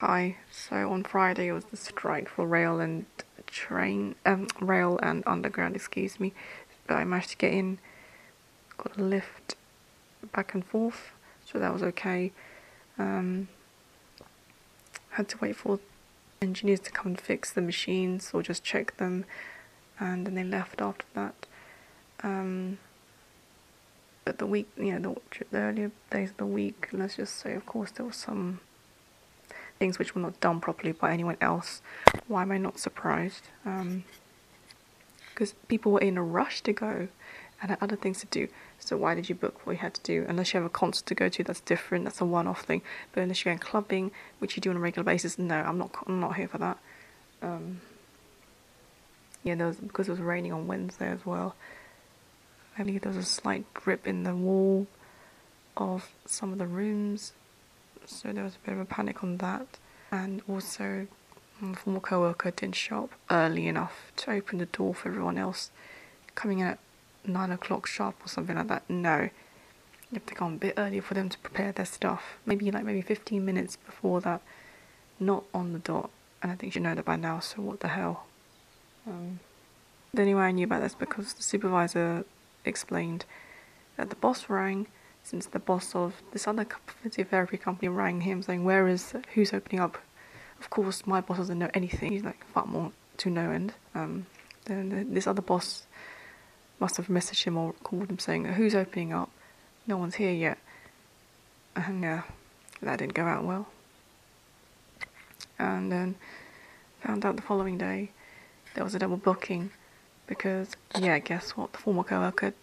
Hi. So on Friday it was the strike for rail and train, um, rail and underground. Excuse me. But I managed to get in, got a lift back and forth, so that was okay. Um, had to wait for engineers to come and fix the machines or just check them, and then they left after that. Um, but the week, you know, the, the earlier days of the week, let's just say, of course, there was some things which were not done properly by anyone else. Why am I not surprised? Because um, people were in a rush to go and had other things to do. So why did you book what you had to do? Unless you have a concert to go to, that's different. That's a one-off thing. But unless you're going clubbing, which you do on a regular basis, no, I'm not. I'm not here for that. Um, yeah, there was because it was raining on Wednesday as well. I believe there was a slight drip in the wall of some of the rooms so there was a bit of a panic on that. And also, my former co worker didn't show up early enough to open the door for everyone else coming in at 9 o'clock sharp or something like that. No. You have to come a bit earlier for them to prepare their stuff. Maybe like maybe 15 minutes before that, not on the dot. And I think you know that by now, so what the hell. Um, the only way I knew about this because the supervisor explained that the boss rang since the boss of this other physiotherapy company rang him saying, Where is, who's opening up? Of course, my boss doesn't know anything. He's like, far more to no end. Um, then this other boss must have messaged him or called him saying, Who's opening up? No one's here yet. And yeah, that didn't go out well. And then found out the following day there was a double booking because, yeah, guess what? The former co worker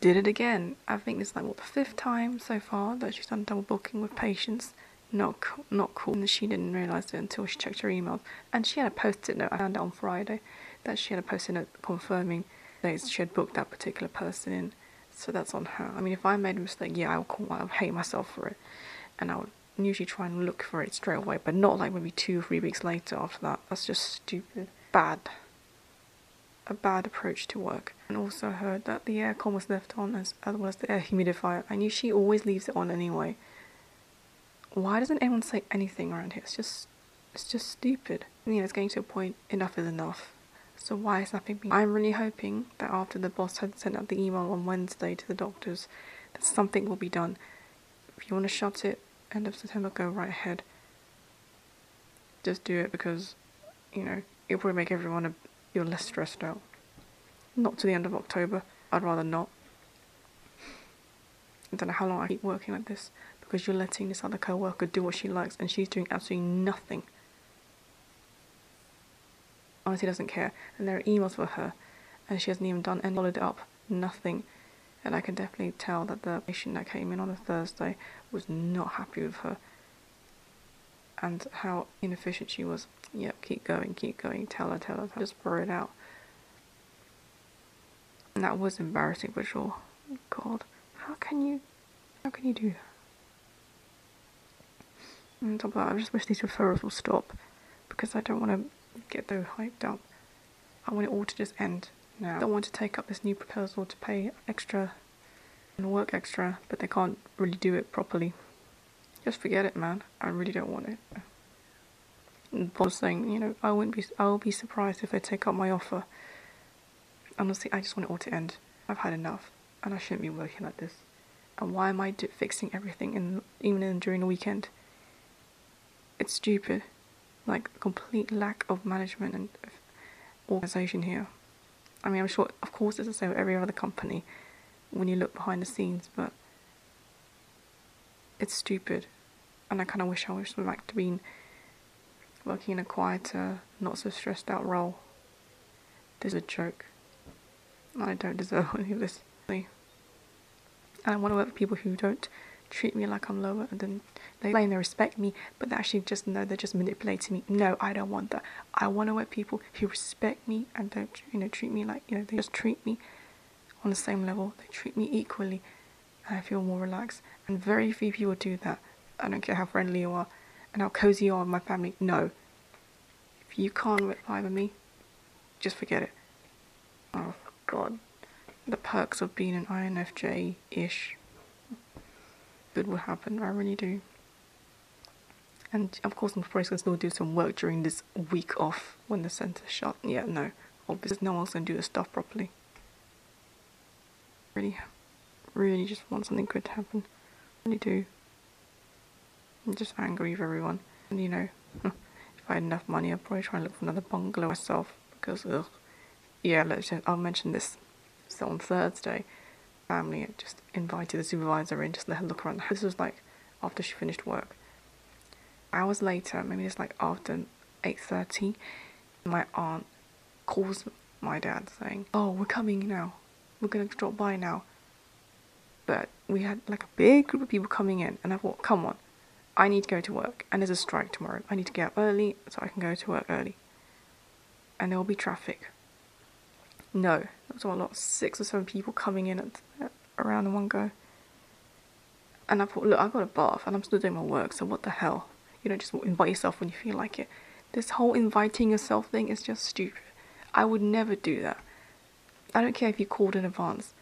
did it again. I think it's like what the fifth time so far that she's done double booking with patients. Not cool, not cool. And she didn't realise it until she checked her emails. And she had a post-it note. I found it on Friday that she had a post-it note confirming that she had booked that particular person in. So that's on her. I mean, if I made a mistake, yeah, I would call. I would hate myself for it, and I would usually try and look for it straight away, but not like maybe two or three weeks later after that. That's just stupid. Bad a bad approach to work. And also heard that the aircon was left on as, as well as the air humidifier. I knew she always leaves it on anyway. Why doesn't anyone say anything around here? It's just it's just stupid. You know, it's getting to a point enough is enough. So why is nothing being I'm really hoping that after the boss had sent out the email on Wednesday to the doctors that something will be done. If you want to shut it end of September, go right ahead. Just do it because, you know, it'll probably make everyone a you're less stressed out. Not to the end of October. I'd rather not. I don't know how long I keep working like this because you're letting this other co-worker do what she likes and she's doing absolutely nothing. Honestly doesn't care. And there are emails for her and she hasn't even done and followed it up. Nothing. And I can definitely tell that the patient that came in on a Thursday was not happy with her and how inefficient she was. Yep, keep going, keep going, tell her, tell her, just pour it out. And that was embarrassing for sure. God, how can you, how can you do that? And on top of that, I just wish these referrals will stop because I don't want to get those hyped up. I want it all to just end now. I don't want to take up this new proposal to pay extra and work extra, but they can't really do it properly. Just forget it, man. I really don't want it. And Bob's saying, you know, I wouldn't be, I will be surprised if they take up my offer. Honestly, I just want it all to end. I've had enough, and I shouldn't be working like this. And why am I fixing everything, in, even in, during the weekend? It's stupid. Like, complete lack of management and organization here. I mean, I'm sure, of course, it's the same with every other company when you look behind the scenes, but it's stupid and I kind of wish I was like to be working in a quieter, not so stressed out role. This is a joke. I don't deserve any of this. And I want to work with people who don't treat me like I'm lower and then they claim they respect me, but they actually just know they're just manipulating me. No, I don't want that. I want to work with people who respect me and don't, you know, treat me like, you know, they just treat me on the same level. They treat me equally. I feel more relaxed. And very few people do that. I don't care how friendly you are and how cozy you are with my family. No. If you can't reply with me, just forget it. Oh, God. The perks of being an INFJ-ish. Good will happen, I really do. And of course, I'm probably to still do some work during this week off when the centre's shut. Yeah, no. Obviously, no one's going to do the stuff properly. Really, really just want something good to happen. Really do. I'm just angry with everyone. And you know, if I had enough money, I'd probably try and look for another bungalow myself. Because, ugh. Yeah, let's just, I'll mention this. So on Thursday, family just invited the supervisor in, just let her look around. This was like after she finished work. Hours later, maybe it's like after 8.30, my aunt calls my dad saying, oh, we're coming now. We're going to drop by now. But we had like a big group of people coming in, and I thought, come on, I need to go to work, and there's a strike tomorrow. I need to get up early so I can go to work early. And there will be traffic. No, there was a lot, six or seven people coming in at, at, around in one go. And I thought, look, I got a bath and I'm still doing my work, so what the hell? You don't just invite yourself when you feel like it. This whole inviting yourself thing is just stupid. I would never do that. I don't care if you called in advance.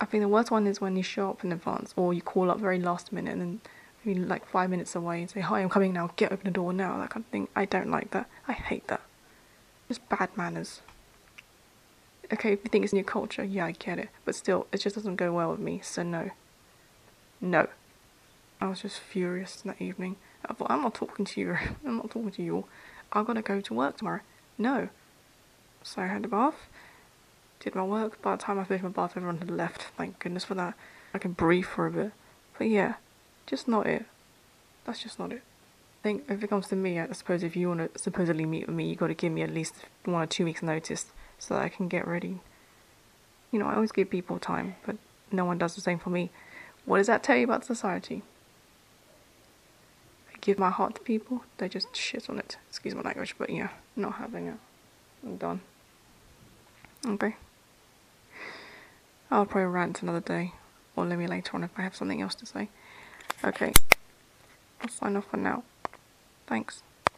I think the worst one is when you show up in advance or you call up very last minute and then maybe like five minutes away and say, Hi, I'm coming now, get open the door now, that kind of thing. I don't like that. I hate that. Just bad manners. Okay, if you think it's your culture, yeah, I get it. But still, it just doesn't go well with me, so no. No. I was just furious that evening. I thought, I'm not talking to you. I'm not talking to you. all. I've got to go to work tomorrow. No. So I had a bath, did my work. By the time I finished my bath, everyone had left. Thank goodness for that. I can breathe for a bit. But yeah, just not it. That's just not it. I think if it comes to me, I suppose if you want to supposedly meet with me, you got to give me at least one or two weeks' notice so that I can get ready. You know, I always give people time, but no one does the same for me. What does that tell you about society? I give my heart to people, they just shit on it. Excuse my language, but yeah, not having it. I'm done. Okay. I'll probably rant another day, or let me later on if I have something else to say. Okay. I'll sign off for now. Thanks.